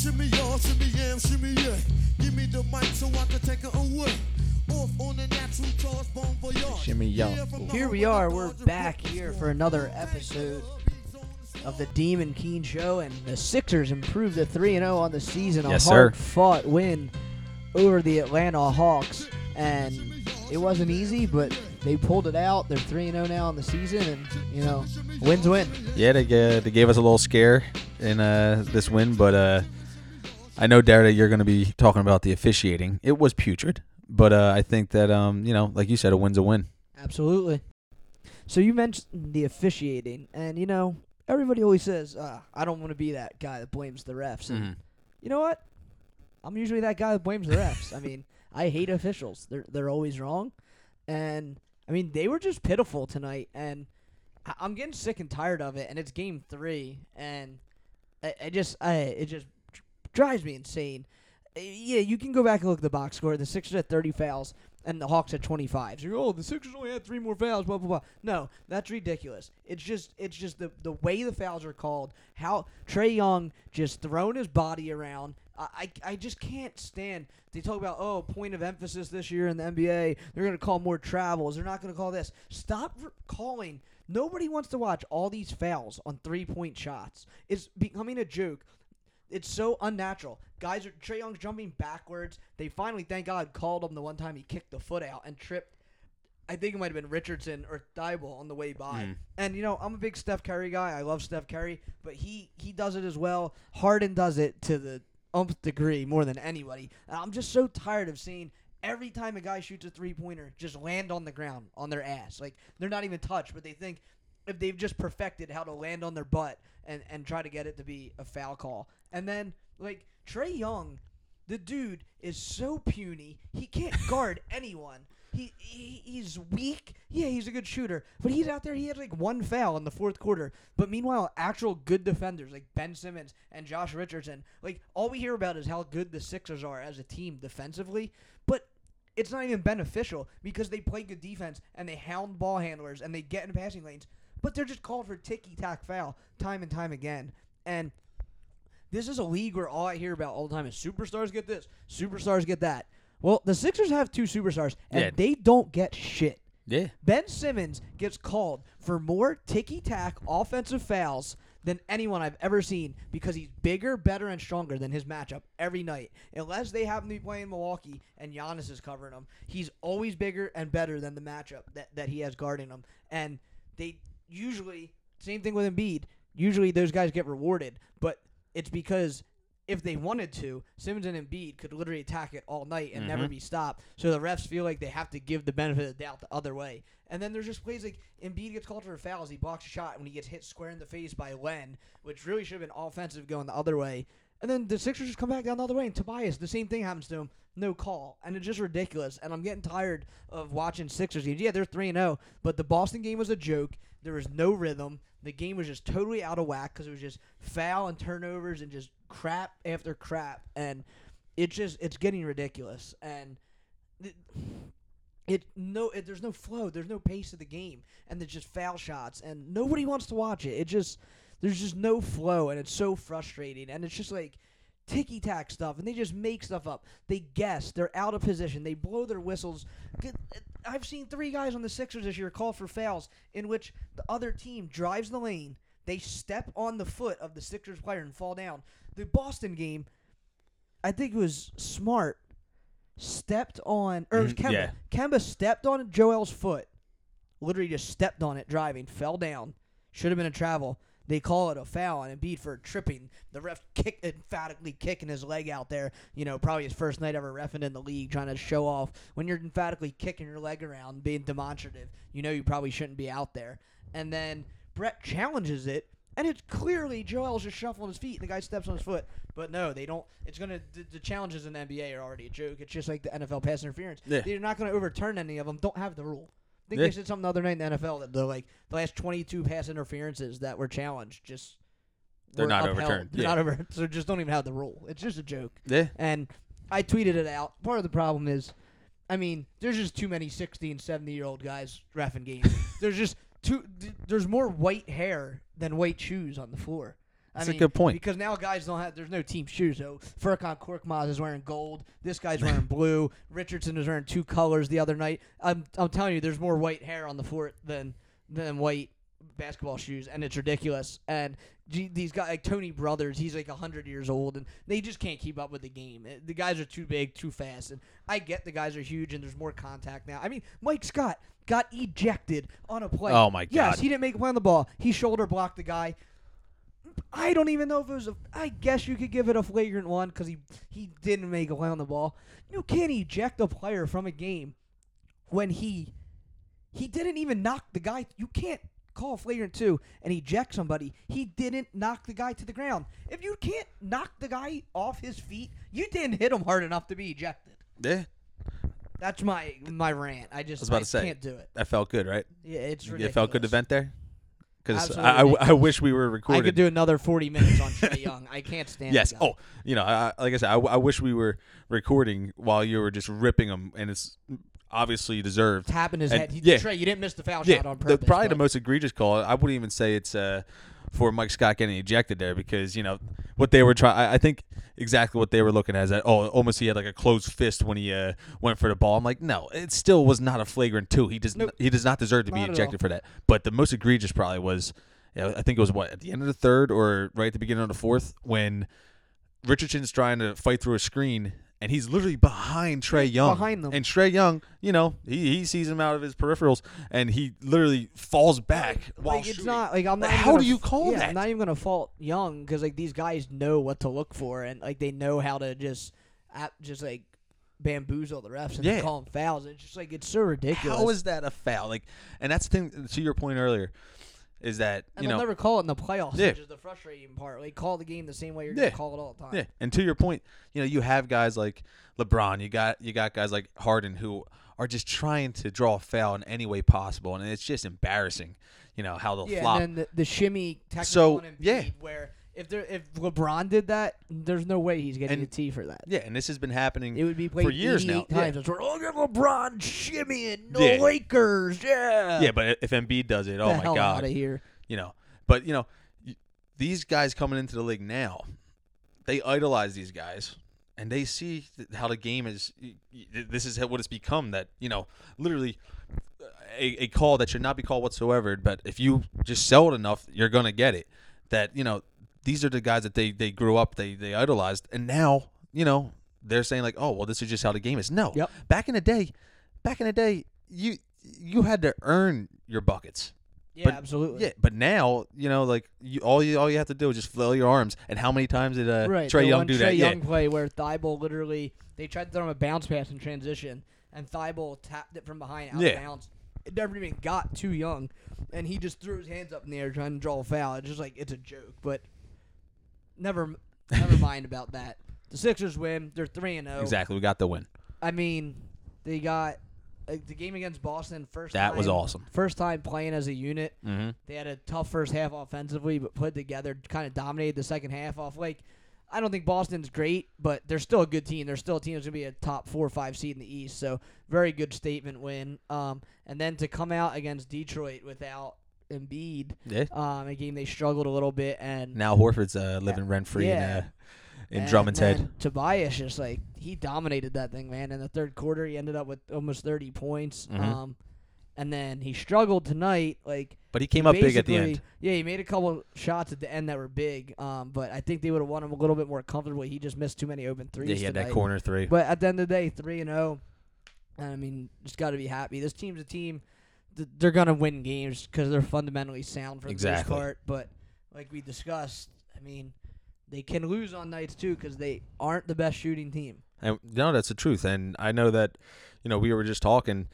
Shimmy y'all, shimmy yam, shimmy yeah. Give me the mic so I can take it away. Off on the natural charge, bon voyage. Shimmy y'all. Yeah, from the Here we are. We're back here for another episode of the Demon Keen Show, and the Sixers improved to 3 0 on the season. Yes, a sir. hard fought win over the Atlanta Hawks. And it wasn't easy, but they pulled it out. They're 3 0 now on the season, and, you know, wins win. Yeah, they, ga- they gave us a little scare in uh, this win, but uh, I know, Dara, you're going to be talking about the officiating. It was putrid, but uh, I think that, um, you know, like you said, a win's a win. Absolutely. So you mentioned the officiating, and, you know, everybody always says, uh, I don't want to be that guy that blames the refs. And Mhm. you know what? I'm usually that guy that blames the refs. I mean, I hate officials. They're they're always wrong, and I mean they were just pitiful tonight. And I, I'm getting sick and tired of it. And it's game three, and I, I just I it just drives me insane. Uh, Yeah, you can go back and look at the box score. The Sixers had 30 fouls, and the Hawks had 25. So you're, oh, the Sixers only had three more fouls. Blah blah blah. No, that's ridiculous. It's just it's just the the way the fouls are called. How Trae Young just throwing his body around. I, I just can't stand. They talk about oh point of emphasis this year in the NBA. They're gonna call more travels. They're not gonna call this. Stop calling. Nobody wants to watch all these fouls on three point shots. It's becoming a joke. It's so unnatural. Guys are Trae Young's jumping backwards. They finally, thank God, called him the one time he kicked the foot out and tripped. I think it might have been Richardson or Thybulle on the way by. Mm. And you know, I'm a big Steph Curry guy. I love Steph Curry, but he he does it as well. Harden does it to the umpth degree more than anybody. And I'm just so tired of seeing every time a guy shoots a three pointer, just land on the ground on their ass. Like they're not even touched, but they think if they've just perfected how to land on their butt and, and try to get it to be a foul call. And then like Trae Young, the dude is so puny, he can't guard anyone. He, he he's weak. Yeah, he's a good shooter, but he's out there. He had like one foul in the fourth quarter. But meanwhile, actual good defenders like Ben Simmons and Josh Richardson, like all we hear about is how good the Sixers are as a team defensively. But it's not even beneficial because they play good defense and they hound ball handlers and they get in passing lanes. But they're just called for ticky tack foul time and time again. And this is a league where all I hear about all the time is superstars get this, superstars get that. Well, the Sixers have two superstars, and Yeah. they don't get shit. Yeah. Ben Simmons gets called for more ticky tack offensive fouls than anyone I've ever seen because he's bigger, better, and stronger than his matchup every night. Unless they happen to be playing Milwaukee and Giannis is covering him, he's always bigger and better than the matchup that, that he has guarding him. And they usually, same thing with Embiid, usually those guys get rewarded, but it's because if they wanted to, Simmons and Embiid could literally attack it all night and never Mhm. be stopped. So the refs feel like they have to give the benefit of the doubt the other way. And then there's just plays like Embiid gets called for fouls. He blocks a shot when he gets hit square in the face by Len, which really should have been offensive going the other way. And then the Sixers just come back down the other way, and Tobias, the same thing happens to him. No call, and it's just ridiculous. And I'm getting tired of watching Sixers games. Yeah, they're three and zero, but the Boston game was a joke. There was no rhythm. The game was just totally out of whack because it was just foul and turnovers and just crap after crap, and it just it's getting ridiculous. And it, it no, it, there's no flow, there's no pace of the game, and there's just foul shots, and nobody wants to watch it. It just there's just no flow, and it's so frustrating, and it's just like ticky tack stuff, and they just make stuff up. They guess, they're out of position, they blow their whistles. I've seen three guys on the Sixers this year call for fouls in which the other team drives the lane, they step on the foot of the Sixers player and fall down. The Boston game, I think it was smart. Stepped on, or Mhm, Kemba. yeah. Kemba stepped on Joel's foot. Literally just stepped on it driving, fell down. Should have been a travel. They call it a foul and Embiid for tripping. The ref kick emphatically kicking his leg out there. You know, probably his first night ever refing in the league, trying to show off. When you're emphatically kicking your leg around, being demonstrative, you know you probably shouldn't be out there. And then Brett challenges it, and it's clearly Joel's just shuffling his feet. And the guy steps on his foot, but no, they don't. It's gonna. The, the challenges in the NBA are already a joke. It's just like the NFL pass interference. Yeah. They're not gonna overturn any of them. Don't have the rule. I think Yeah. they said something the other night in the NFL that the like the last 22 pass interferences that were challenged just They're not upheld. overturned. They're Yeah. not over. So just don't even have the rule. It's just a joke. Yeah. And I tweeted it out. Part of the problem is, I mean, there's just too many 60 and 70 year old guys refing games. there's just too. th- There's more white hair than white shoes on the floor. I That's a good point. Because now guys don't have. There's no team shoes. So Furkan Korkmaz is wearing gold. This guy's wearing blue. Richardson is wearing two colors the other night. I'm I'm telling you, there's more white hair on the fort than than white basketball shoes, and it's ridiculous. And these guys, like Tony Brothers, he's like hundred years old, and they just can't keep up with the game. Uh, The guys are too big, too fast, and I get the guys are huge, and there's more contact now. I mean, Mike Scott got ejected on a play. Oh, my god! Yes, he didn't make a play on the ball. He shoulder blocked the guy. I don't even know if it was a. I guess you could give it a flagrant one because he he didn't make a play on the ball. You can't eject a player from a game when he he didn't even knock the guy. You can't call a flagrant two and eject somebody. He didn't knock the guy to the ground. If you can't knock the guy off his feet, you didn't hit him hard enough to be ejected. Yeah, That's my my rant. I just I was about I to say. can't do it. that felt good, right? Yeah, it's It felt good to vent there. Because I, I, I wish we were recording. I could do another forty minutes on Trae Young. I can't stand. Yes. Oh, you know, I, like I said, I, I wish we were recording while you were just ripping him, and it's obviously deserved. tapping his And- head. He, yeah. Trey, you didn't miss the foul Yeah, shot on the, purpose. probably the most egregious call. I wouldn't even say it's uh, for Mike Scott getting ejected there because you know what they were trying. I think exactly what they were looking at is that oh, almost he had like a closed fist when he uh, went for the ball. I'm like, no, it still was not a flagrant two. He does Nope. he does not deserve to be Not ejected for that. But the most egregious probably was, you know, I think it was what at the end of the third or right at the beginning of the fourth when Richardson's trying to fight through a screen. And he's literally behind Trae Young. behind them. And Trae Young, you know, he, he sees him out of his peripherals and he literally falls back while like it's shooting. not like I'm not. Like, how gonna do you call yeah, that? I'm not even gonna fault Young because like these guys know what to look for and like they know how to just, just like bamboozle the refs and Yeah. call them fouls. It's just like it's so ridiculous. How is that a foul? Like, and that's the thing. To your point earlier, is that and you they'll know, never call it in the playoffs, Yeah. which is the frustrating part. Like call the game the same way you're Yeah. gonna call it all the time. yeah. And to your point, you know, you have guys like LeBron. You got you got guys like Harden who are just trying to draw a foul in any way possible, and it's just embarrassing. You know how they'll Yeah, flop. and then the, the shimmy technical So, yeah. where if there if LeBron did that, there's no way he's getting And- a T for that. yeah, and this has been happening. It would be played for years now. 88 times. It's where, look at LeBron shimmying the Yeah. Lakers. Yeah. yeah, but if Embiid does it, oh the my hell god, out of here. you know. But you know, y- these guys coming into the league now, they idolize these guys, and they see th- how the game is. y- y- This is what it's become. That you know, literally, uh, a, a call that should not be called whatsoever. But if you just sell it enough, you're gonna get it. That you know, these are the guys that they they grew up, they they idolized, and now you know they're saying like, oh well, this is just how the game is. No, Yep. back in the day, back in the day, you you had to earn your buckets. Yeah, But- absolutely. Yeah, but now you know, like you, all you all you have to do is just flail your arms. And how many times did uh, right. Trey the Young one do Trey that? Young yeah, play where Thybulle literally they tried to throw him a bounce pass in transition, and Thybulle tapped it from behind out Yeah. of bounds. It never even got too young, and he just threw his hands up in the air trying to draw a foul. It's just like it's a joke, but never, never mind about that. The Sixers win. They're three and zero. exactly. We got the win. I mean, they got like, the game against Boston first. That was time- awesome. First time playing as a unit. Mm-hmm. They had a tough first half offensively, but put together, kind of dominated the second half off. Like, I don't think Boston's great, but they're still a good team. They're still a team that's gonna be a top four or five seed in the East. So very good statement win. Um, and then to come out against Detroit without Embiid, Yeah. um, a game they struggled a little bit, and Now Horford's uh, living rent free Yeah. in, uh, in and Drummond's head. Tobias just like he dominated that thing, man. In the third quarter, he ended up with almost thirty points. Mhm. Um, and then he struggled tonight, like. But he came up big at the end. Yeah, he made a couple shots at the end that were big. Um, but I think they would have won him a little bit more comfortably. He just missed too many open threes. Yeah, he had that corner three. But at the end of the day, three and zero. I mean, just got to be happy. This team's a team. Th- They're gonna win games because they're fundamentally sound for the Exactly. most part. But like we discussed, I mean, they can lose on nights too because they aren't the best shooting team. And no, that's the truth. And I know that, you know, we were just talking.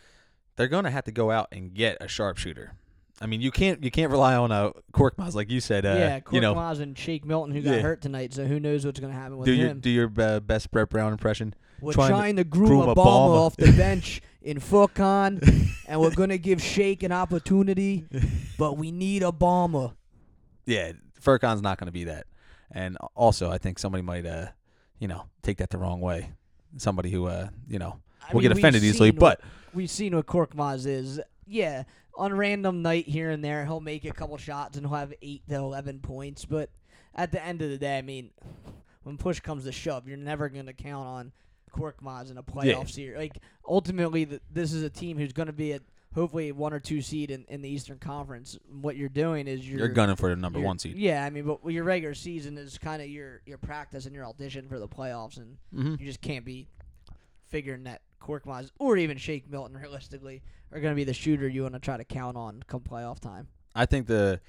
They're going to have to go out and get a sharpshooter. I mean, you can't you can't rely on a Korkmaz like you said. Uh, yeah, you know, and Shake Milton who got Yeah. hurt tonight. So who knows what's gonna happen with do your him? do your uh, best Brett Brown impression. We're trying trying, to to, groom, groom Obama, Obama. off the bench in Furkan, and we're gonna give Shake an opportunity, but we need Obama. Yeah, Furkan's not going to be that. And also, I think somebody might, uh, you know, take that the wrong way. Somebody who, uh, you know, I will mean, get offended easily. seen But we've seen what Korkmaz is. Yeah, on random night here and there, he'll make a couple shots and he'll have eight to eleven points. But at the end of the day, I mean, when push comes to shove, you're never going to count on Korkmaz in a playoff Yeah. series. Like ultimately, th this is a team who's going to be at hopefully one or two seed in, in the Eastern Conference. What you're doing is you're, You're gunning for the number one seed. Yeah, I mean, but your regular season is kind of your your practice and your audition for the playoffs, and Mm-hmm. you just can't be figuring that Korkmaz or even Shake Milton realistically are going to be the shooter you want to try to count on come playoff time. I think the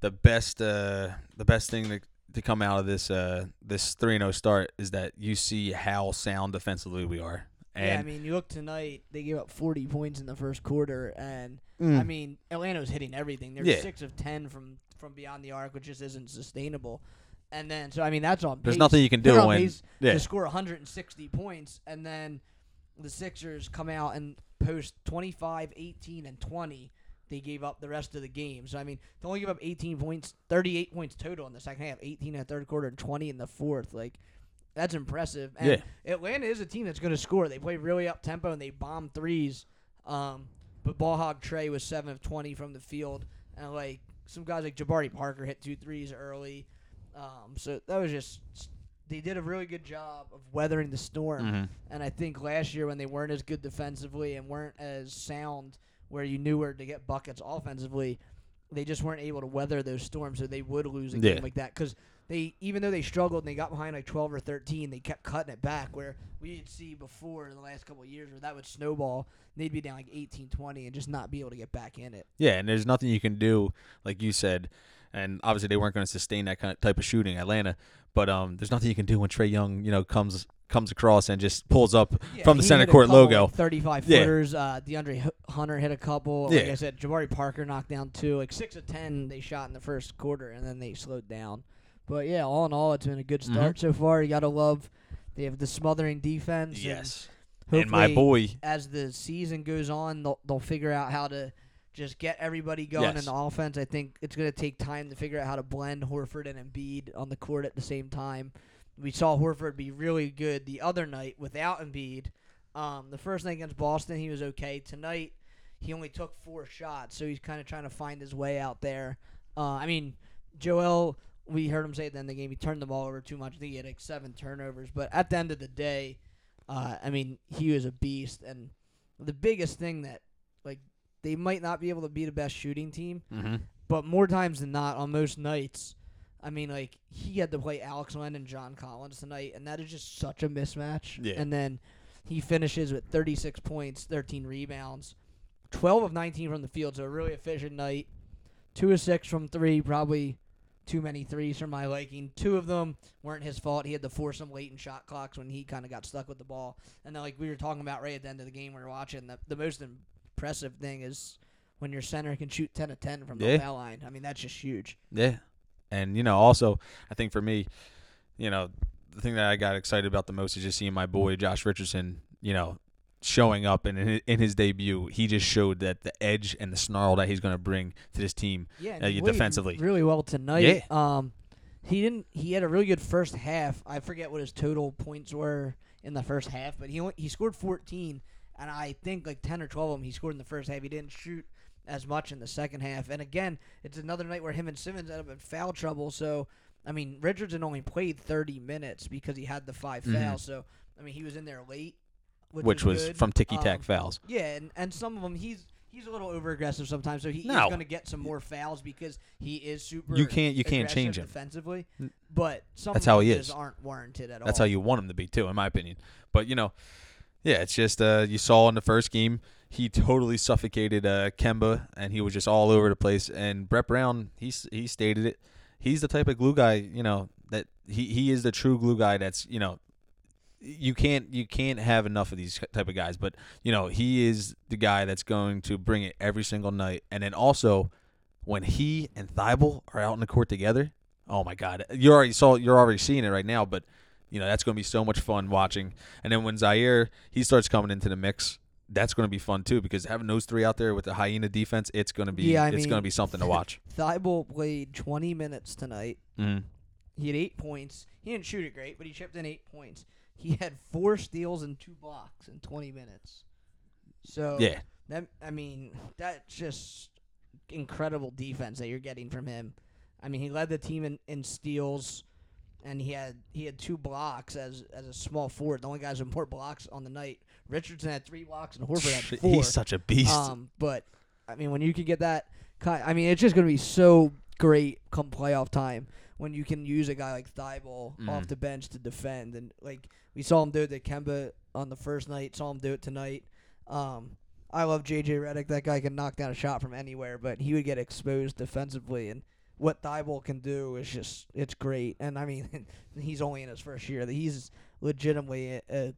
the best uh, the best thing to to come out of this uh, this three 0 start is that you see how sound defensively we are. And yeah, I mean, you look tonight; they gave up 40 points in the first quarter, and Mm. I mean, Atlanta's hitting everything. They're Yeah. six of 10 from from beyond the arc, which just isn't sustainable. And then, so I mean, that's on. there's nothing you can do when pace yeah to score 160 points, and then the Sixers come out and post 25, 18, and 20. They gave up the rest of the game. So I mean, they only give up 18 points, 38 points total in the second half, 18 in the third quarter, and 20 in the fourth. Like that's impressive. And Yeah. Atlanta is a team that's going to score. They play really up tempo and they bomb threes. Um, but ball hog Trae was seven of 20 from the field, and like some guys like Jabari Parker hit two threes early. Um, so that was just they did a really good job of weathering the storm. Mhm. And I think last year when they weren't as good defensively and weren't as sound where you knew where to get buckets offensively, they just weren't able to weather those storms, so they would lose a Yeah. game like that. Because they, even though they struggled and they got behind like 12 or 13, they kept cutting it back. Where we'd see before in the last couple of years where that would snowball, they'd be down like 18, 20 and just not be able to get back in it. Yeah, and there's nothing you can do, like you said, and obviously they weren't going to sustain that kind of type of shooting, Atlanta. But um, there's nothing you can do when Trae Young, you know, comes comes across and just pulls up Yeah, from the center court logo. like, 35 Yeah. footers. Uh, DeAndre Hunter hit a couple. Like Yeah. I said, Jabari Parker knocked down two. Like six of ten they shot in the first quarter, and then they slowed down. But yeah, all in all, it's been a good Mm-hmm. start so far. You gotta love. They have the smothering defense. Yes, hopefully, and my boy, as the season goes on, they'll they'll figure out how to just get everybody going Yes. in the offense. I think it's gonna take time to figure out how to blend Horford and Embiid on the court at the same time. We saw Horford be really good the other night without Embiid. Um, the first night against Boston, he was okay. Tonight, he only took four shots, so he's kind of trying to find his way out there. Uh, I mean, Joel, we heard him say at the end of the game, he turned the ball over too much. I think he had like seven turnovers. But at the end of the day, uh, I mean, he was a beast. And the biggest thing that, like, they might not be able to be the best shooting team, hmm but more times than not, on most nights, I mean, like he had to play Alex Len and John Collins tonight, and that is just such a mismatch. Yeah. And then he finishes with 36 points, 13 rebounds, 12 of 19 from the field, so a really efficient night. Two of six from three, probably too many threes for my liking. Two of them weren't his fault. He had to force some late in shot clocks when he kind of got stuck with the ball. And then, like we were talking about right at the end of the game, we were watching. The, the most impressive thing is when your center can shoot 10 of 10 from the Yeah. foul line. I mean, that's just huge. Yeah, and you know, also, I think for me, you know, the thing that I got excited about the most is just seeing my boy Josh Richardson, you know, showing up and in his, debut, he just showed that the edge and the snarl that he's going to bring to this team. Yeah, Uh, he you- played defensively. really well tonight. Yeah. Um, he didn't. He had a really good first half. I forget what his total points were in the first half, but he only, he scored 14, and I think like 10 or 12 of them he scored in the first half. He didn't shoot as much in the second half. And again, it's another night where him and Simmons ended up in foul trouble. So I mean, Richardson only played 30 minutes because he had the 5 Mhm. fouls. So I mean, he was in there late, which, Which was from ticky tack Um, fouls. yeah, and, and some of them he's he's a little over aggressive sometimes, so he, he's No. going to get some more fouls because he is super. You can't- you can't change him. defensively. But some That's how he is. aren't warranted at That's all. That's how you want him to be too, in my opinion. But you know, yeah, it's just uh, you saw in the first game he totally suffocated uh, Kemba, and he was just all over the place. And Brett Brown, he he stated it. He's the type of glue guy, you know, that he, he is the true glue guy. That's you know, you can't you can't have enough of these type of guys. But you know, he is the guy that's going to bring it every single night. And then also, when he and Thybulle are out in the court together, oh my God, you already saw you're already seeing it right now. But you know that's going to be so much fun watching. And then when Zhaire he starts coming into the mix, that's going to be fun too because having those three out there with the hyena defense, it's going to be Yeah, I it's going to be something to watch. Thybulle played 20 minutes tonight. mm He had eight points. He didn't shoot it great, but he chipped in eight points. He had four steals and two blocks in 20 minutes. So Yeah, That I mean, that's just incredible defense that you're getting from him. I mean, he led the team in, in steals, and he had he had two blocks as as a small forward. The only guys with more blocks on the night. Richardson had three blocks, and Horford had four. He's such a beast. Um, but I mean, when you can get that, I mean, it's just gonna be so great come playoff time when you can use a guy like Thybulle off Mhm. the bench to defend, and like we saw him do it to Kemba on the first night, saw him do it tonight. Um, I love JJ Redick. That guy can knock down a shot from anywhere, but he would get exposed defensively, and what Thybulle can do is just it's great. And I mean, he's only in his first year. That he's legitimately a, a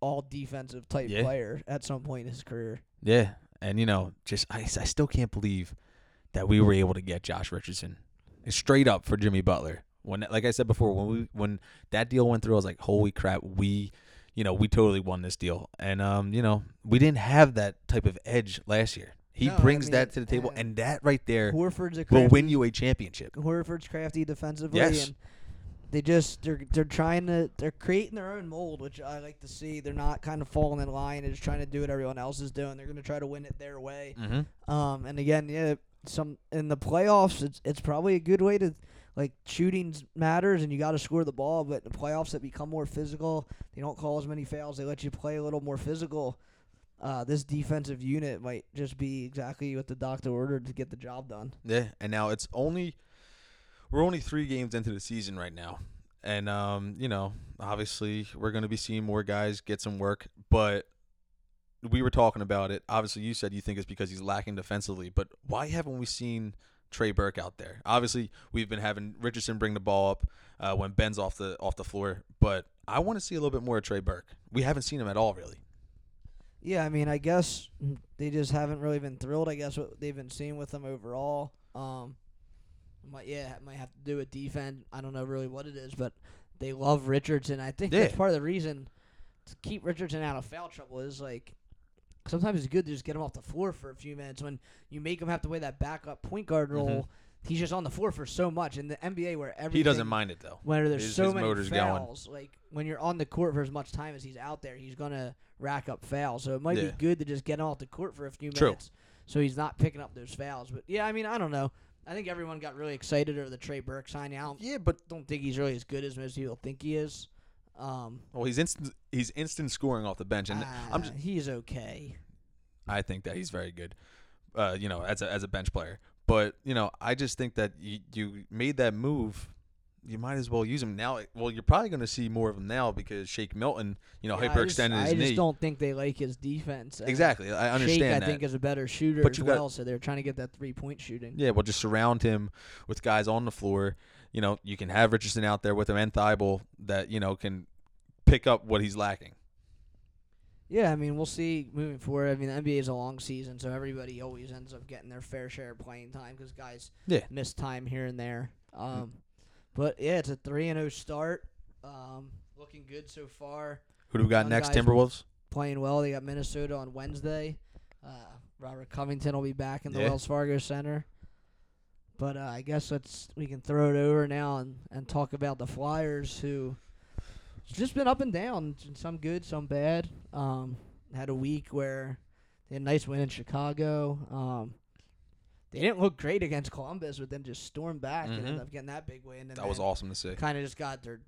all defensive type Yeah. player at some point in his career. yeah, and you know, just I, I still can't believe that we were able to get Josh Richardson straight up for Jimmy Butler. When, like I said before, when we when that deal went through, I was like, holy crap, we, you know, we totally won this deal. And um, you know, we didn't have that type of edge last year. He No, I brings mean, that to the table, and that right there Horford's a will win you a championship. Horford's crafty defensively, Yes. and they just they're they're trying to they're creating their own mold, which I like to see. They're not kind of falling in line and just trying to do what everyone else is doing. They're going to try to win it their way. Mm-hmm. Um, and again, yeah, some in the playoffs, it's it's probably a good way to like shooting matters, and you got to score the ball. But in the playoffs, that become more physical. They don't call as many fouls. They let you play a little more physical. Uh, this defensive unit might just be exactly what the doctor ordered to get the job done. Yeah, and now it's only we're only three games into the season right now, and um, you know, obviously we're going to be seeing more guys get some work, but we were talking about it. Obviously, you said you think it's because he's lacking defensively, but why haven't we seen Trey Burke out there? Obviously, we've been having Richardson bring the ball up uh, when Ben's off the off the floor, but I want to see a little bit more of Trey Burke. We haven't seen him at all, really. Yeah, I mean, I guess they just haven't really been thrilled. I guess what they've been seeing with them overall. Um, might yeah, it might have to do with defense. I don't know really what it is, but they love Richardson. I think that's part of the reason to keep Richardson out of foul trouble is like sometimes it's good to just get him off the floor for a few minutes. When you make him have to play that backup point guard role, he's just on the floor for so much. In the NBA, where Mm-hmm. He doesn't mind it though. where there's His- so his many motor's going. fouls, like when you're on the court for as much time as he's out there, he's gonna rack up fouls. So it might Yeah. be good to just get him off the court for a few True. minutes, so he's not picking up those fouls. But yeah, I mean, I don't know. I think everyone got really excited over the Trey Burke signing. I Yeah, but don't think he's really as good as most people think he is. Um, well, he's instant he's instant scoring off the bench, and I'm ah, just he's okay. I think that he's very good, uh, you know, as a as a bench player. But you know, I just think that you, you made that move. You might as well use him now. Well, you're probably going to see more of him now because Shake Milton, you know, Yeah, I hyperextended just, his I just knee. don't think they like his defense. Exactly, I understand Shake, that. I think, is a better shooter But as got- well. So they're trying to get that three point shooting. yeah, well, just surround him with guys on the floor. You know, you can have Richardson out there with him and Thybulle that you know can pick up what he's lacking. Yeah, I mean, we'll see moving forward. I mean, the NBA is a long season, so everybody always ends up getting their fair share of playing time because guys Yeah. miss time here and there. Um, but yeah, it's a three and zero start. Um, looking good so far. Who do we got Young next? Timberwolves. Playing well. They got Minnesota on Wednesday. Uh, Robert Covington will be back in the Yeah. Wells Fargo Center. But uh, I guess let's we can throw it over now and, and talk about the Flyers who it's just been up and down, some good, some bad. Um, had a week where they had a nice win in Chicago. Um, they didn't look great against Columbus, but then just stormed back and Mhm. ended up getting that big win. And That was awesome to see. Kind of just got their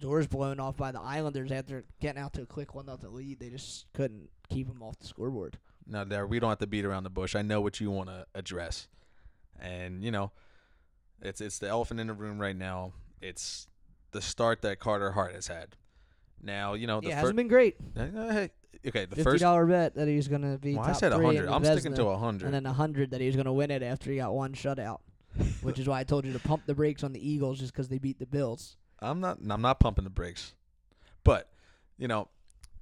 doors blown off by the Islanders after getting out to a quick one nothing lead. They just couldn't keep them off the scoreboard. Now, there we don't have to beat around the bush. I know what you want to address, and you know, it's it's the elephant in the room right now. It's the start that Carter Hart has had. Now, you know, the yeah, first. hasn't been great. okay, the Fifty first. dollar bet that he was gonna be. Well, I said hundred. I'm sticking Vezina, to and hundred. then a hundred that he was gonna win it after he got one shutout, which is why I told you to pump the brakes on the Eagles just because they beat the Bills. I'm not. I'm not pumping the brakes, but you know,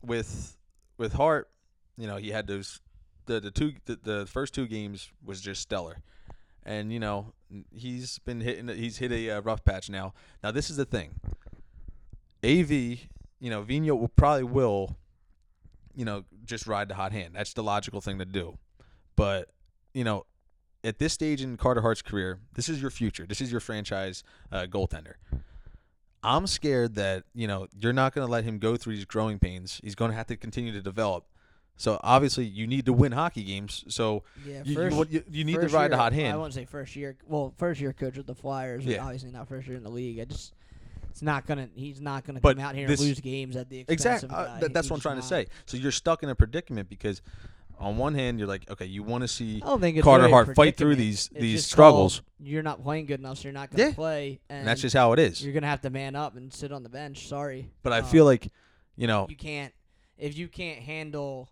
with with Hart, you know, he had those the the two the, the first two games was just stellar, and you know he's been hitting he's hit a uh, rough patch now. Now this is the thing. Av, you know, Vigneault will probably will, you know, just ride the hot hand. That's the logical thing to do, but you know. At this stage in Carter Hart's career, this is your future. This is your franchise uh, goaltender. I'm scared that you know you're not going to let him go through these growing pains. He's going to have to continue to develop. So obviously you need to win hockey games. So Yeah, you, you, first, want- you, you need to ride year, the hot hand. I wouldn't say first year. Well, first year coach with the Flyers, Yeah. obviously not first year in the league. I just, it's not gonna. He's not gonna But come out here this- and lose games at the expense Exactly. Uh, that's He's what I'm trying to say. So you're stuck in a predicament because on one hand you're like, okay, you want to see I don't think it's Carter really Hart fight through these It's these struggles, You're not playing good enough, so you're not gonna Yeah. play, and, and that's just how it is. you're gonna have to man up and sit on the bench. Sorry, But I Um, feel like, you know, you can't if you can't handle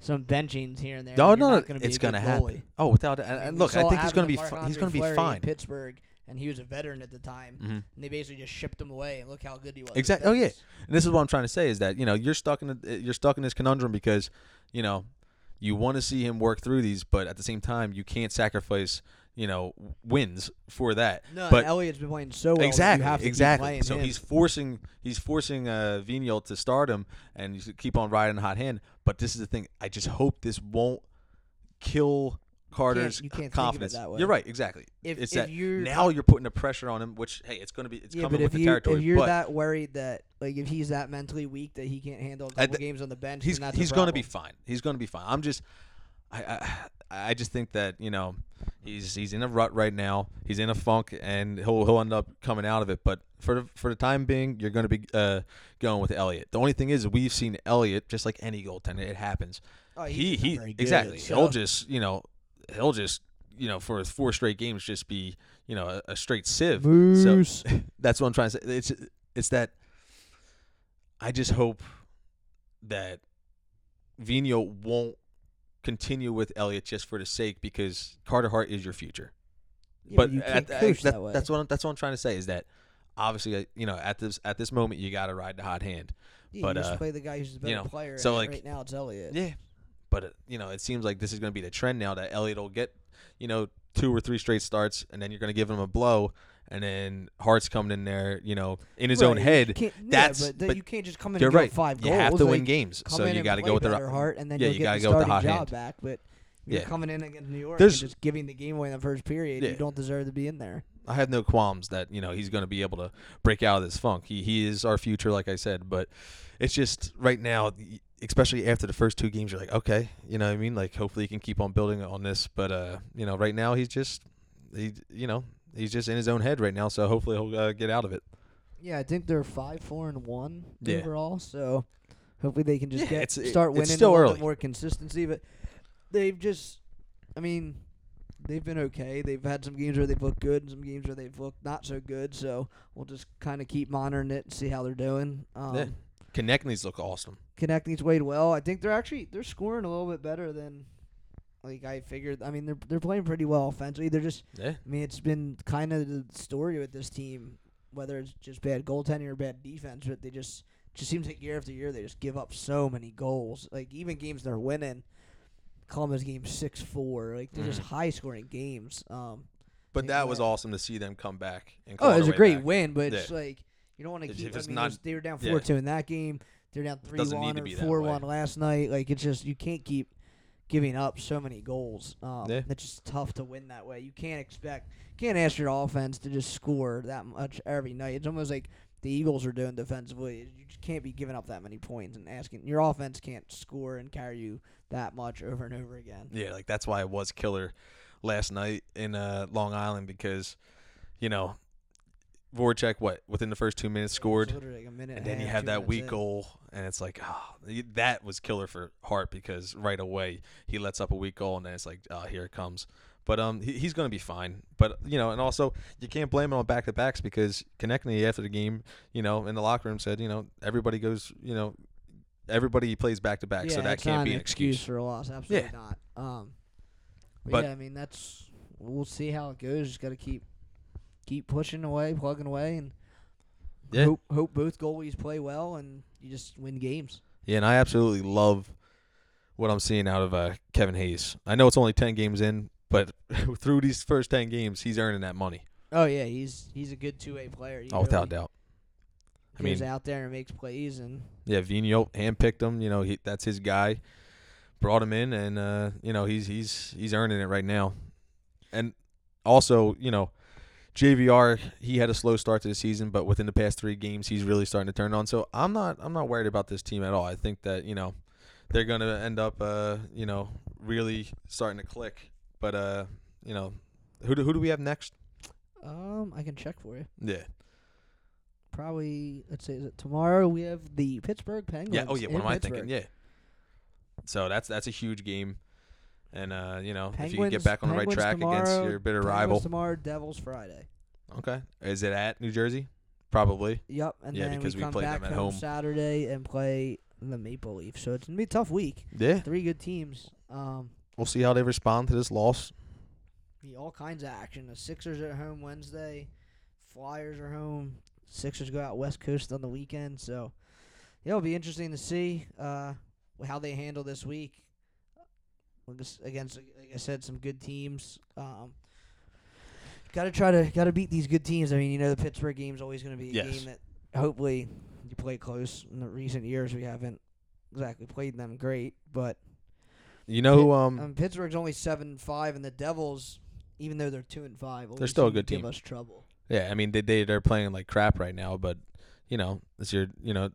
some benchings here and there. No, no, gonna be it's gonna happen. oh, without and, and look, I think he's going to to be fi- he's going to be fine. Pittsburgh, and he was a veteran at the time, Mhm. and they basically just shipped him away. And look how good he was. Exactly. Oh, yeah. And this is what I'm trying to say is that you know you're stuck in a, you're stuck in this conundrum because you know you want to see him work through these, but at the same time you can't sacrifice you know wins for that. No, but Elliott's been playing so well. exactly, you exactly. So him. he's forcing he's forcing uh, Vigneault to start him, and you keep on riding the hot hand. But this is the thing. I just hope this won't kill Carter's you can't of it confidence. that way. You're right, exactly. if, it's if that you're now you're putting the pressure on him, which hey, it's going to be it's yeah, coming but with if the you territory. if you're that worried that like if he's that mentally weak that he can't handle a couple th- games on the bench, he's he's going to be fine. He's going to be fine. I'm just I, I I just think that you know he's he's in a rut right now. He's in a funk, and he'll he'll end up coming out of it. But for the, for the time being, you're going to be uh, going with Elliott. The only thing is, we've seen Elliott just like any goaltender. It happens. Oh, he he's he good, exactly. so- He'll just you know he'll just you know for four straight games just be you know a, a straight sieve. Moose. So that's what I'm trying to say. It's it's that I just hope that Vigneault won't continue with Elliott just for the sake because Carter Hart is your future. Yeah, but you at- can't at- coach that- that way. that's what I'm, that's what I'm trying to say is that obviously uh, you know at this at this moment you got to ride the hot hand. Yeah, but, you just uh, play the guy who's the better you know, player. so, like- right now it's Elliott. Yeah. But uh, you know, it seems like this is going to be the trend now that Elliott will get, you know, two or three straight starts, and then you're going to give him a blow, and then Hart's coming in there, you know, in his own Right, you head. yeah, that's- but, but you can't just come in You're right. five you have to win games, so you got to go with the heart, and then yeah, you get gotta the go with the hot job hand. back. But you're Yeah. coming in against New York There's- and just giving the game away in the first period. Yeah. You don't deserve to be in there. I have no qualms that you know he's going to be able to break out of this funk. He he is our future, like I said. But it's just right now, especially after the first two games, you're like, okay, you know what I mean? Like hopefully he can keep on building on this. But uh, you know, right now he's just he you know he's just in his own head right now. So hopefully he'll uh, get out of it. Yeah, I think they're five, four, and one Yeah. overall. So hopefully they can just Yeah, get it's- it- start it's winning still a little early. bit more consistency. But they've just, I mean, they've been okay. They've had some games where they've looked good and some games where they've looked not so good. So we'll just kind of keep monitoring it and see how they're doing. Um, Yeah. Konecny's look awesome. Konecny's played well. I think they're actually they're scoring a little bit better than like I figured. I mean, they're they're playing pretty well offensively. They're just Yeah. I mean, it's been kind of the story with this team, whether it's just bad goaltending or bad defense, but they just just seems like year after year they just give up so many goals. Like even games they're winning, Columbus game six four. Like they're just Mhm. high scoring games. Um, But that was yeah. awesome to see them come back. And oh, it was a great back. win, but Yeah. it's like you don't want to keep. I mean, not- they were down yeah. four two in that game. They're down three one or four one last night. Like it's just you can't keep giving up so many goals. Um, Yeah. It's just tough to win that way. You can't expect, can't ask your offense to just score that much every night. It's almost like the Eagles are doing defensively. You just can't be giving up that many points and asking your offense can't score and carry you that much over and over again. Yeah, like that's why it was killer last night in uh, Long Island because, you know, Voracek what within the first two minutes scored, like a minute and then you half, have that weak in. goal, and it's like, oh, that was killer for Hart because right away he lets up a weak goal, and then it's like, oh, here it comes. But um, he, he's going to be fine. But you know, and also you can't blame him on back to backs because Konecny after the game, you know, in the locker room said, you know, everybody goes, you know, everybody plays back to back, yeah, so that can't be an an excuse. for a loss. Absolutely Yeah. not. Um, but, But- yeah, I mean that's we'll see how it goes. Just got to keep keep pushing away, plugging away, and Yeah. hope hope both goalies play well, and you just win games. Yeah, and I absolutely love what I'm seeing out of uh, Kevin Hayes. I know it's only ten games in, but through these first ten games, he's earning that money. Oh yeah, he's he's a good two way player. He Oh, without really doubt. I mean, out there and makes plays, and yeah, Vigneault handpicked him. You know, he, that's his guy. Brought him in, and uh, you know he's he's he's earning it right now. And also, you know, JVR he had a slow start to the season, but within the past three games, he's really starting to turn on. So I'm not I'm not worried about this team at all. I think that you know they're gonna end up, uh, you know, really starting to click. But uh, you know, who do who do we have next? Um, I can check for you. Yeah, Probably let's say is it tomorrow? We have the Pittsburgh Penguins. yeah. Oh yeah, what am I thinking? Yeah. So that's that's a huge game, and uh, you know, if you can get back on the right Penguins track against your bitter Penguins rival. tomorrow. Devils Friday. Okay, is it at New Jersey? Probably. Yep, and Yeah, then because we we come played them back at home home. Saturday and play the Maple Leafs. So it's gonna be a tough week. Yeah, Three good teams. Um, we'll see how they respond to this loss. be all kinds of action. The Sixers are at home Wednesday. Flyers are home. Sixers go out West Coast on the weekend. So yeah, it'll be interesting to see uh, how they handle this week. Against- Against, like I said, some good teams. Um, got to try to got to beat these good teams. I mean, you know, the Pittsburgh game's always going to be a Yes. game that hopefully you play close. In the recent years, we haven't exactly played them great, but You know who? Um, um, Pittsburgh's only seven and five, and the Devils, even though they're two and five, they're still a good give team. us trouble. Yeah, I mean they they they're playing like crap right now, but you know it's your you know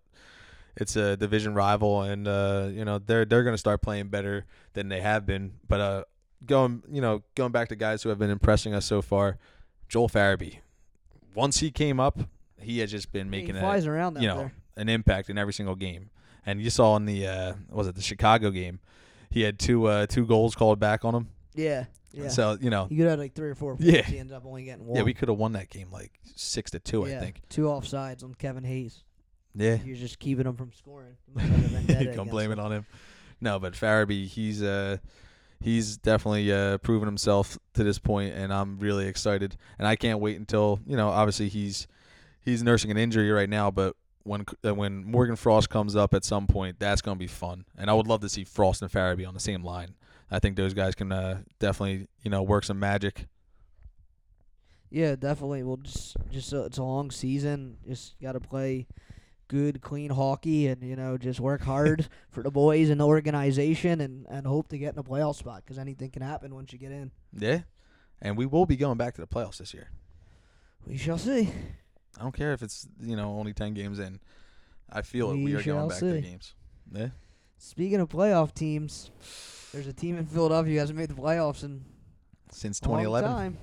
it's a division rival, and uh, you know they're they're gonna start playing better than they have been. But uh, going you know going back to guys who have been impressing us so far, Joel Farabee. Once he came up, he has just been Yeah, making he a flies around you know there. an impact in every single game. And you saw in the uh, was it the Chicago game, he had two uh, two goals called back on him. Yeah, yeah. So you know you could have like three or four points. Yeah. He ends up only getting one. yeah we could have won that game like six to two yeah, I think. two offsides on Kevin Hayes. Yeah. He was just keeping him from scoring. He must have a vendetta you can against blame him. it on him. No, but Farabee, he's uh he's definitely uh proven himself to this point and I'm really excited. And I can't wait until, you know, obviously he's he's nursing an injury right now, but when uh, when Morgan Frost comes up at some point, that's going to be fun. And I would love to see Frost and Farabee on the same line. I think those guys can uh, definitely, you know, work some magic. Yeah, definitely. Well, just just uh, it's a long season. Just got to play good, clean hockey, and you know, just work hard for the boys and the organization, and and hope to get in a playoff spot because anything can happen once you get in. Yeah. And we will be going back to the playoffs this year. We shall see. I don't care if it's, you know, only 10 games in. I feel it. We We are going back to the see. games. Yeah. Speaking of playoff teams, there's a team in Philadelphia who hasn't made the playoffs in Since a long 2011. time.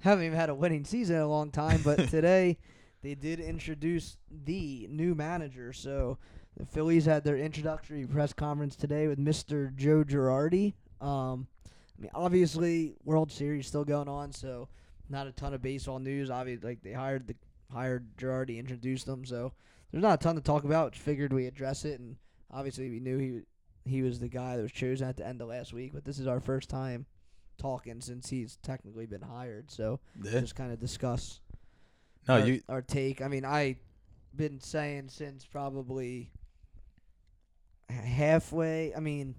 Haven't even had a winning season in a long time, but today they did introduce the new manager. So the Phillies had their introductory press conference today with Mr. Joe Girardi. Um, I mean, obviously World Series still going on, so not a ton of baseball news. Obviously, like they hired the hired Girardi, introduced them, so there's not a ton to talk about. Figured we address it, and obviously we knew he he was the guy that was chosen at the end of last week. But this is our first time talking since he's technically been hired. So Yeah. just kind of discuss No, our, you. our take. I mean, I been saying since probably halfway. I mean,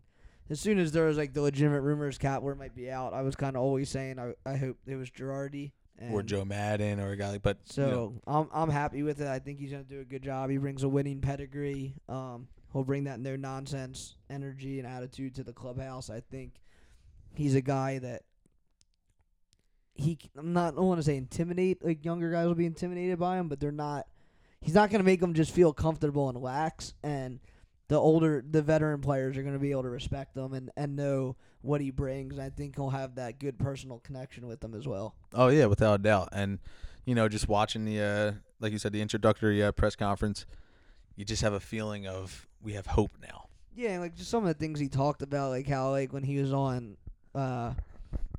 as soon as there was like the legitimate rumors Kapler might be out, I was kind of always saying I I hope it was Girardi and Or Joe Maddon or a guy like, but So you know, I'm I'm happy with it. I think he's gonna do a good job. He brings a winning pedigree. Um, he'll bring that no nonsense energy and attitude to the clubhouse. I think he's a guy that he. c- I'm not. I don't want to say intimidate. Like younger guys will be intimidated by him, but they're not. He's not gonna make them just feel comfortable and lax. And the older, the veteran players are gonna be able to respect them and and know what he brings. And I think he'll have that good personal connection with them as well. oh yeah, without a doubt. And you know, just watching the, uh, like you said, the introductory uh, press conference, you just have a feeling of we have hope now. Yeah, like just some of the things he talked about, like how like when he was on uh,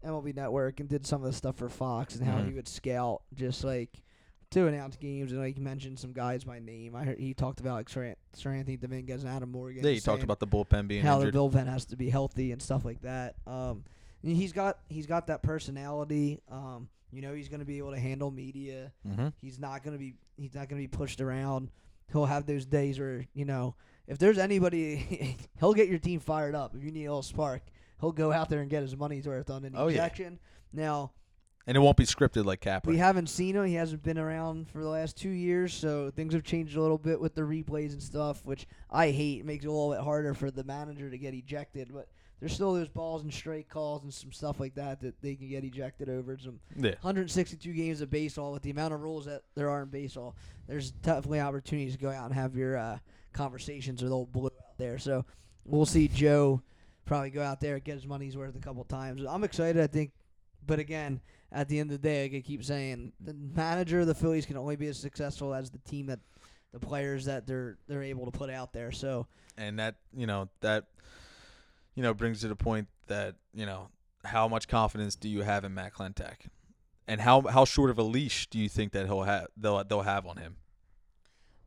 MLB Network and did some of the stuff for Fox, and how Mhm. he would scout just like to announce games, and like he mentioned some guys by name. I heard he talked about like Sir, Seranthony Dominguez and Adam Morgan. Yeah, he talked about the bullpen being how injured. the bullpen has to be healthy and stuff like that. Um, he's got he's got that personality. Um, you know, he's gonna be able to handle media. mm-hmm. He's not gonna be he's not gonna be pushed around. He'll have those days where you know if there's anybody, he'll get your team fired up. If you need a little spark, he'll go out there and get his money's worth on an Oh, yeah. Now And it won't be scripted like Kapler. we haven't seen him. He hasn't been around for the last two years, so things have changed a little bit with the replays and stuff, which I hate. It makes it a little bit harder for the manager to get ejected, but. There's still those balls and straight calls and some stuff like that that they can get ejected over. Some yeah. 162 games of baseball with the amount of rules that there are in baseball, there's definitely opportunities to go out and have your uh, conversations with old blue out there. So we'll see Joe probably go out there and get his money's worth a couple times. I'm excited. I think, but again, at the end of the day, like I keep saying, the manager of the Phillies can only be as successful as the team that the players that they're they're able to put out there. So and that you know that you know brings to the point that you know how much confidence do you have in Matt Klentak, and how how short of a leash do you think that he'll have they'll they'll have on him?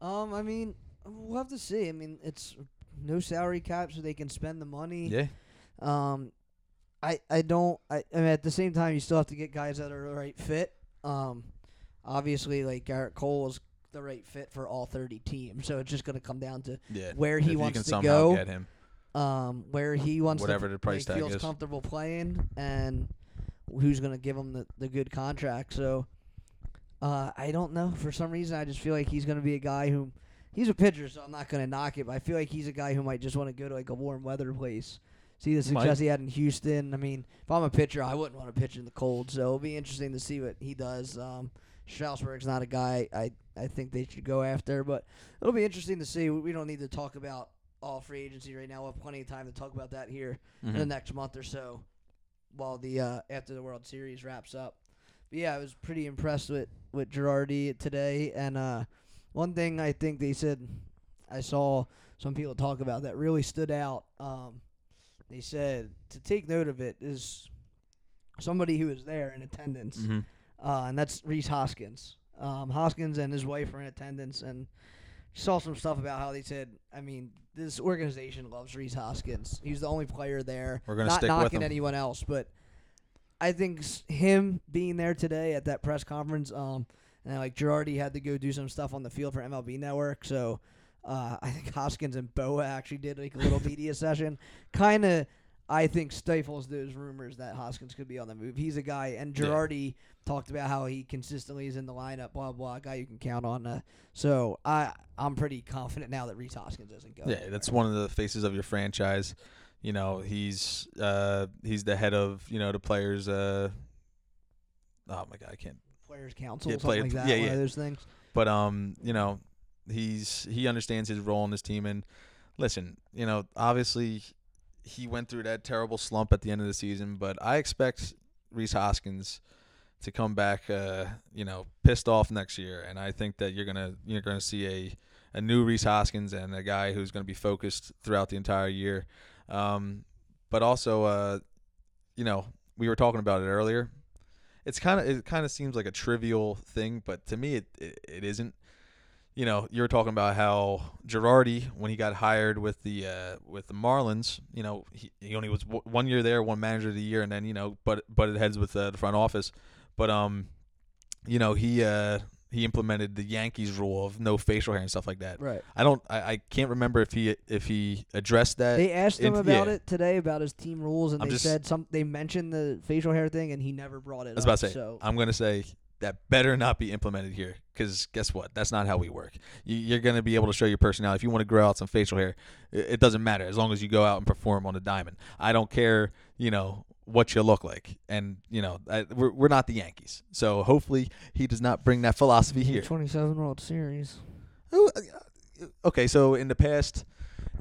Um, I mean, we'll have to see. I mean, it's no salary cap, so they can spend the money. Yeah, Um, I I don't. I, I mean, at the same time, you still have to get guys that are the right fit. Um, obviously, like Gerrit Cole is the right fit for all 30 teams, so it's just going to come down to yeah. where if he you wants to go, get him, um, where he wants whatever to the price tag feels is. comfortable playing, and who's going to give him the, the good contract. So, uh, I don't know. For some reason, I just feel like he's going to be a guy who. He's a pitcher, so I'm not going to knock it. But I feel like he's a guy who might just want to go to like a warm weather place. See the success he had in Houston. I mean, if I'm a pitcher, I wouldn't want to pitch in the cold. So it'll be interesting to see what he does. Um, Strasburg's not a guy I, I think they should go after, but it'll be interesting to see. We don't need to talk about all free agency right now. We'll have plenty of time to talk about that here in the Mhm. next month or so, while the uh, after the World Series wraps up. But yeah, I was pretty impressed with with Girardi today, and uh, one thing I think they said I saw some people talk about that really stood out. Um, they said to take note of it is somebody who was there in attendance, Mhm. uh, and that's Rhys Hoskins. Um, Hoskins and his wife were in attendance, and saw some stuff about how they said, I mean, this organization loves Rhys Hoskins. He's the only player there. We're gonna not stick with knocking him. anyone else, but I think him being there today at that press conference, um, and like Girardi had to go do some stuff on the field for MLB Network, so uh, I think Hoskins and Boa actually did like a little media session, kind of. I think stifles those rumors that Hoskins could be on the move. He's a guy, and Yeah. Girardi talked about how he consistently is in the lineup, blah blah, guy you can count on. Uh, so I I'm pretty confident now that Rhys Hoskins doesn't go. Yeah, that's one of the faces of your franchise. You know, he's uh he's the head of you know the players. Uh, oh my god, I can't. Players Council, Yeah, something player- like that. yeah, one yeah. of those things. But um, you know, he's he understands his role in this team. And listen, you know, obviously he went through that terrible slump at the end of the season. But I expect Rhys Hoskins to come back, uh, you know, pissed off next year. And I think that you're gonna you're gonna see a a new Rhys Hoskins and a guy who's gonna be focused throughout the entire year. Um, but also, uh, you know, we were talking about it earlier. It's kind of it kind of seems like a trivial thing, but to me, it, it it isn't. You know, you were talking about how Girardi, when he got hired with the uh, with the Marlins, you know, he, he only was w- one year there, one manager of the year, and then you know, but butted heads with uh, the front office. But um, you know, he uh he implemented the Yankees rule of no facial hair and stuff like that. Right. I don't, I, I can't remember if he if he addressed that. They asked him in- about yeah. it today about his team rules, and I'm they just- said some. They mentioned the facial hair thing, and he never brought it. I was up, about to say, So I'm going to say that better not be implemented here because guess what? That's not how we work. You, you're going to be able to show your personality. If you want to grow out some facial hair, it, it doesn't matter as long as you go out and perform on the diamond. I don't care, you know, what you look like. And, you know, I, we're, we're not the Yankees. So hopefully he does not bring that philosophy here. 27 World Series. Oh, uh, Okay, so in the past,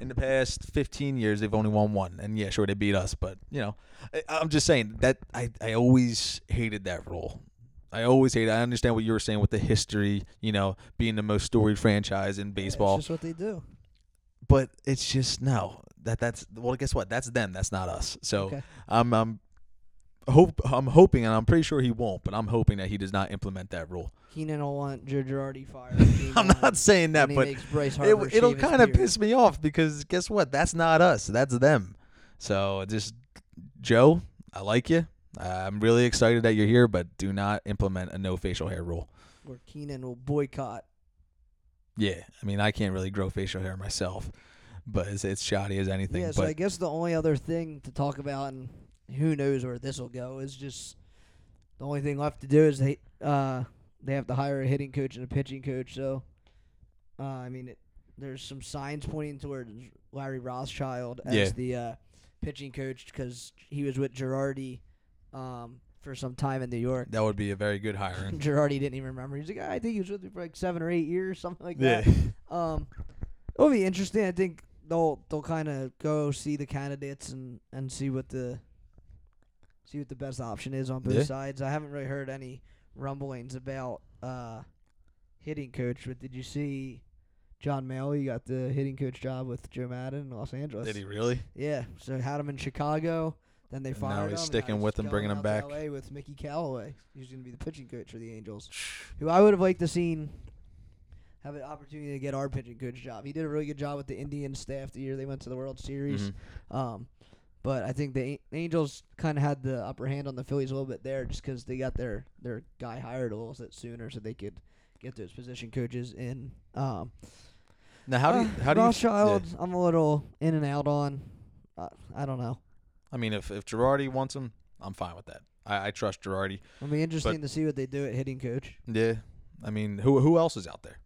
in the past 15 years, they've only won one, and yeah, sure they beat us, but you know, I, I'm just saying that I I always hated that rule. I always hated. I understand what you were saying with the history, you know, being the most storied franchise in baseball, It's just what they do. but it's just no. That that's well, guess what? That's them. That's not us. So Okay. I'm I'm hope I'm hoping, and I'm pretty sure he won't, but I'm hoping that he does not implement that rule. Keenan will want Joe Girardi fired. I'm not saying that, but it, it'll kind of piss me off because guess what? That's not us. That's them. So just Joe, I like you. I'm really excited that you're here, but do not implement a no facial hair rule. Or Keenan will boycott. Yeah, I mean I can't really grow facial hair myself, but it's, it's shoddy as anything. Yeah, so I guess the only other thing to talk about, and who knows where this will go, is just the only thing left to do is they uh they have to hire a hitting coach and a pitching coach. So, uh, I mean, it, there's some signs pointing towards Larry Rothschild as Yeah. the uh, pitching coach because he was with Girardi um, for some time in New York. that would be a very good hiring. Girardi didn't even remember. He's like, I think he was with me for like seven or eight years, something like that. yeah, Um, it'll be interesting. I think they'll they'll kind of go see the candidates and and see what the see what the best option is on both Yeah. sides. I haven't really heard any rumblings about uh hitting coach, but did you see John Mallee got the hitting coach job with Joe Maddon in Los Angeles? Did he really? Yeah, so had him in Chicago. Then they And now he's him. sticking now with he's him, bringing him back. LA with Mickey Callaway. He's going to be the pitching coach for the Angels, who I would have liked to seen have an opportunity to get our pitching coach job. He did a really good job with the Indian staff the year they went to the World Series. Mhm. Um, but I think the Angels kind of had the upper hand on the Phillies a little bit there, just because they got their their guy hired a little bit sooner, so they could get those position coaches in. Um, Now, how do you, uh, how do you? Rothschild? yeah. I'm a little in and out on. Uh, I don't know. I mean, if if Girardi wants him, I'm fine with that. I, I trust Girardi. It'll be interesting to see what they do at hitting coach. Yeah. I mean, who who else is out there?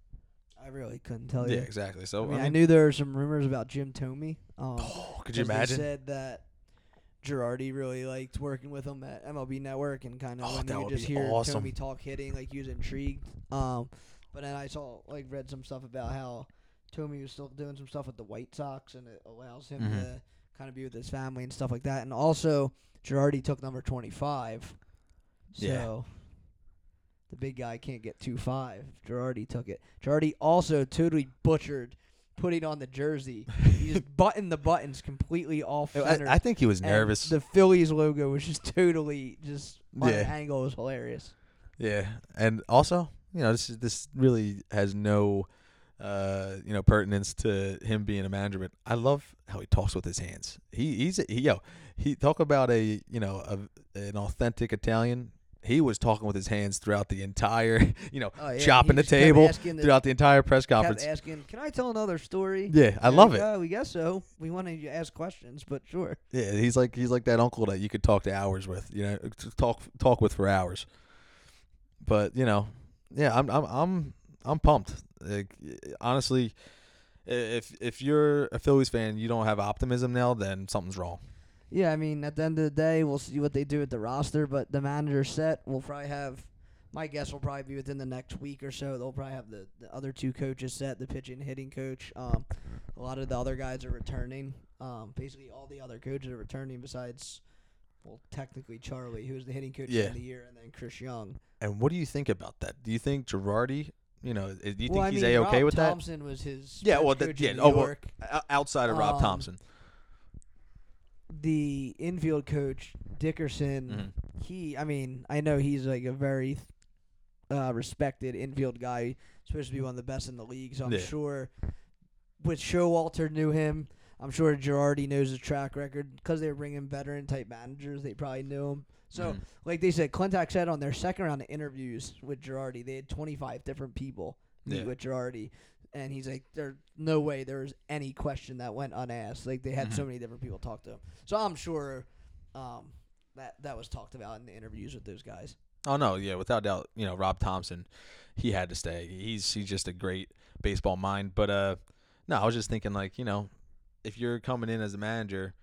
I really couldn't tell you. yeah, exactly. So I mean, I knew there were some rumors about Jim Thome. Um, Oh, could you 'cause They imagine? said that Girardi really liked working with him at MLB Network, and kind of Oh, when you just hear awesome. Thome talk hitting, like he was intrigued. Um, but then I saw like read some stuff about how Thome was still doing some stuff with the White Sox, and it allows him Mhm. to kind of be with his family and stuff like that. And also, Girardi took number twenty five, so. Yeah. The big guy can't get two five. Girardi took it. Girardi also totally butchered putting on the jersey. he just buttoned the buttons completely off I, center. I think he was nervous. The Phillies logo was just totally just on Yeah. angle. Was hilarious. Yeah, and also, you know, this is, this really has no, uh, you know, pertinence to him being a manager. But I love how he talks with his hands. He he's a, he yo he talk about a you know a, an authentic Italian. He was talking with his hands throughout the entire, you know, Oh, yeah, chopping the table the- throughout the entire press conference. asking, "Can I tell another story?" Yeah, I And love like, it. "Oh, we guess so. We wanted you to ask questions, but sure. Yeah, he's like he's like that uncle that you could talk to hours with, you know, talk talk with for hours. But you know, yeah, I'm I'm I'm I'm pumped. Like, honestly, if if you're a Phillies fan, you don't have optimism now, then something's wrong. Yeah, I mean, at the end of the day, we'll see what they do with the roster, but the manager set will probably have. My guess will probably be within the next week or so. They'll probably have the, the other two coaches set, the pitching hitting coach. Um, a lot of the other guys are returning. Um, basically, all the other coaches are returning besides, well, technically Charlie, who was the hitting coach Yeah. in the year, and then Chris Young. And what do you think about that? Do you think Girardi, you know, do you think well, I he's mean, a okay Rob with that? Thompson was his Yeah, well, that- yeah, oh, well, Outside of Rob Um, Thompson, the infield coach Dickerson, Mhm. he I mean, I know he's like a very uh, respected infield guy, supposed to be one of the best in the league, so I'm Yeah. sure with Showalter knew him. I'm sure Girardi knows his track record because they were bringing veteran type managers. They probably knew him. So, Mhm. like they said, Klentak said on their second round of interviews with Girardi, they had 25 different people meet Yeah. with Girardi. And he's like, there's no way there was any question that went unasked. Like they had so Mhm. many different people talk to him. So I'm sure um, that that was talked about in the interviews with those guys. Oh no, yeah, without doubt. You know, Rob Thompson, he had to stay. He's he's just a great baseball mind. But uh, no, I was just thinking like you know, if you're coming in as a manager,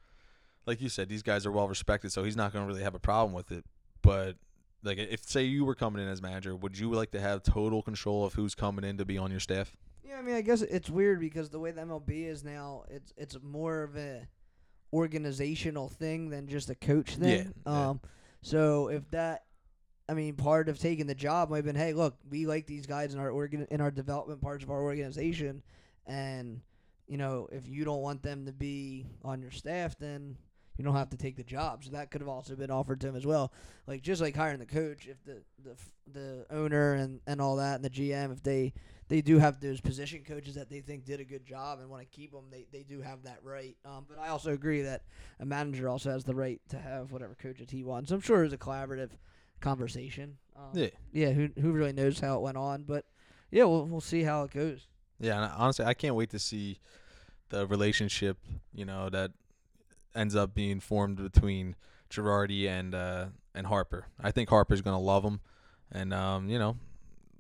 like you said, these guys are well respected, so he's not going to really have a problem with it. But like, if say you were coming in as manager, would you like to have total control of who's coming in to be on your staff? Yeah, I mean, I guess it's weird because the way the MLB is now, it's it's more of a organizational thing than just a coach thing. yeah. Um, so if that, I mean, part of taking the job might have been, hey, look, we like these guys in our organ in our development parts of our organization, and you know, if you don't want them to be on your staff, then you don't have to take the job. So that could have also been offered to him as well. Like just like hiring the coach, if the the f- the owner and and all that and the GM, if they they do have those position coaches that they think did a good job and want to keep them, they, they do have that right. Um, but I also agree that a manager also has the right to have whatever coaches he wants. I'm sure it was a collaborative conversation. Um, Yeah, Yeah. Who who really knows how it went on? But yeah, we'll we'll see how it goes. yeah. And honestly, I can't wait to see the relationship. You know that ends up being formed between Girardi and uh, and Harper. I think Harper's gonna love him, and um, you know,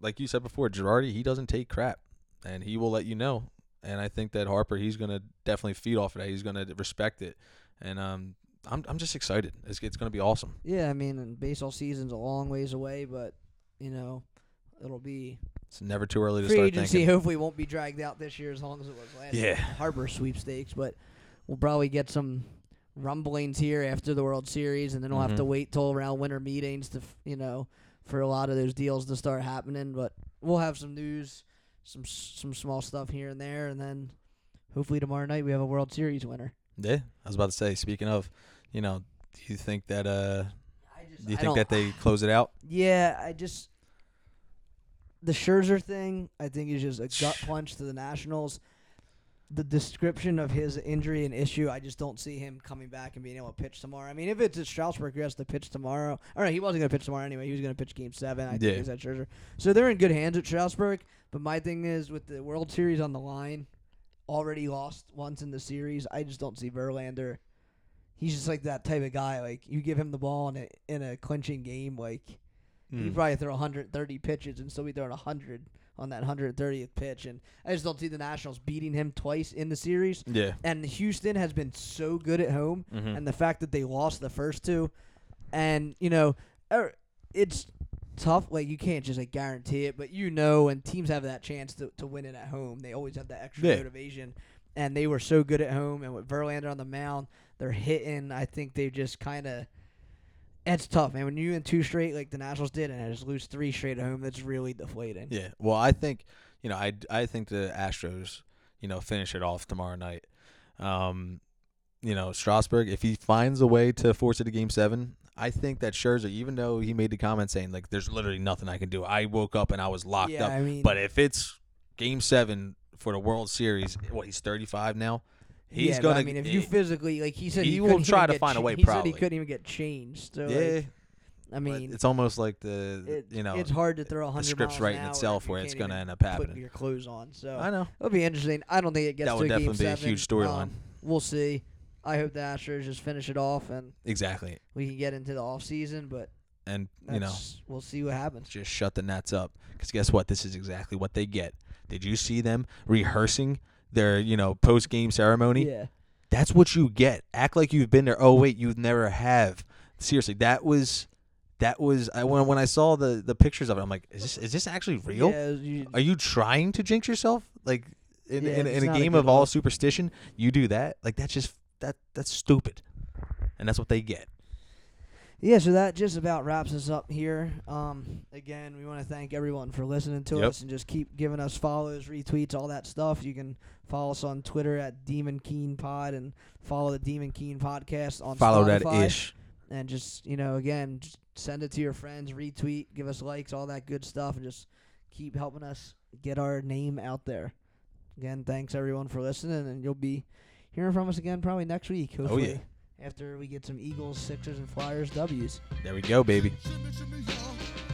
like you said before, Girardi he doesn't take crap, and he will let you know. And I think that Harper he's gonna definitely feed off of that. He's gonna respect it, and um, I'm I'm just excited. It's it's gonna be awesome. Yeah, I mean, and baseball season's a long ways away, but you know, it'll be It's never too early to free start agency thinking. hopefully won't be dragged out this year as long as it was last year. Yeah. Harper sweepstakes, but we'll probably get some rumblings here after the World Series, and then we'll have to Mhm. wait till around winter meetings to, f- you know, for a lot of those deals to start happening. But we'll have some news, some s- some small stuff here and there, and then hopefully tomorrow night we have a World Series winner. Yeah, I was about to say. Speaking of, you know, do you think that uh, I just, do you I think that they close it out? Yeah, I just the Scherzer thing. I think is just a gut punch to the Nationals. The description of his injury and issue, I just don't see him coming back and being able to pitch tomorrow. I mean, if it's at Strasburg who has to pitch tomorrow, all right, he wasn't going to pitch tomorrow anyway. He was going to pitch Game Seven. I think Yeah. he's at Scherzer, so they're in good hands at Strasburg. But my thing is with the World Series on the line, already lost once in the series. I just don't see Verlander. He's just like that type of guy. Like you give him the ball in a in a clinching game, like Hmm. He'd probably throw 130 pitches and still be throwing 100 on that 130th pitch. And I just don't see the Nationals beating him twice in the series. Yeah. And Houston has been so good at home. Mhm. And the fact that they lost the first two, and, you know, er, it's tough. Like, you can't just, like, guarantee it. But you know, when teams have that chance to, to win it at home. They always have that extra Yeah. motivation. And they were so good at home. And with Verlander on the mound, they're hitting. I think they just kind of. It's tough, man. When you win two straight like the Nationals did, and I just lose three straight at home, that's really deflating. Yeah. Well, I think you know, I I think the Astros, you know, finish it off tomorrow night. Um, you know, Strasburg, if he finds a way to force it to Game Seven, I think that Scherzer, even though he made the comment saying like, "There's literally nothing I can do," I woke up and I was locked yeah, up. I mean, But if it's Game Seven for the World Series, what he's 35 now. He's yeah, gonna. I mean, if you physically, like he said, he he, will couldn't try even to get find a way, He said probably. he couldn't even get changed. So, yeah. like, I but mean, it's almost like the it, you know it's hard to throw a 100 the script's miles writing an hour itself where it's going to end up Put happening. your clothes on. So I know it'll be interesting. I don't think it gets that would definitely be a huge storyline. Um, we'll see. I hope the Astros just finish it off and exactly, we can get into the off season. But and you know we'll see what happens. just shut the Nets up. Because guess what? This is exactly what they get. Did you see them rehearsing their, you know, post game ceremony? Yeah. That's what you get. Act like you've been there. Oh wait, you never have. Seriously, that was, that was. I when when I saw the the pictures of it, I'm like, is this is this actually real? Yeah, you- Are you trying to jinx yourself? Like in Yeah, in, in a a game good of all superstition, you do that? Like that's just that that's stupid, and that's what they get. Yeah, so that just about wraps us up here. Um, again, we want to thank everyone for listening to Yep. us and just keep giving us follows, retweets, all that stuff. You can follow us on Twitter at Demon Keen Pod and follow the Demon Keen Podcast on Follow that ish. And just you know, again, just send it to your friends, retweet, give us likes, all that good stuff, and just keep helping us get our name out there. Again, thanks everyone for listening, and you'll be hearing from us again probably next week. Oh, yeah. Hopefully, after we get some Eagles, Sixers, and Flyers W's. There we go, baby. Shimmy, shimmy, y'all.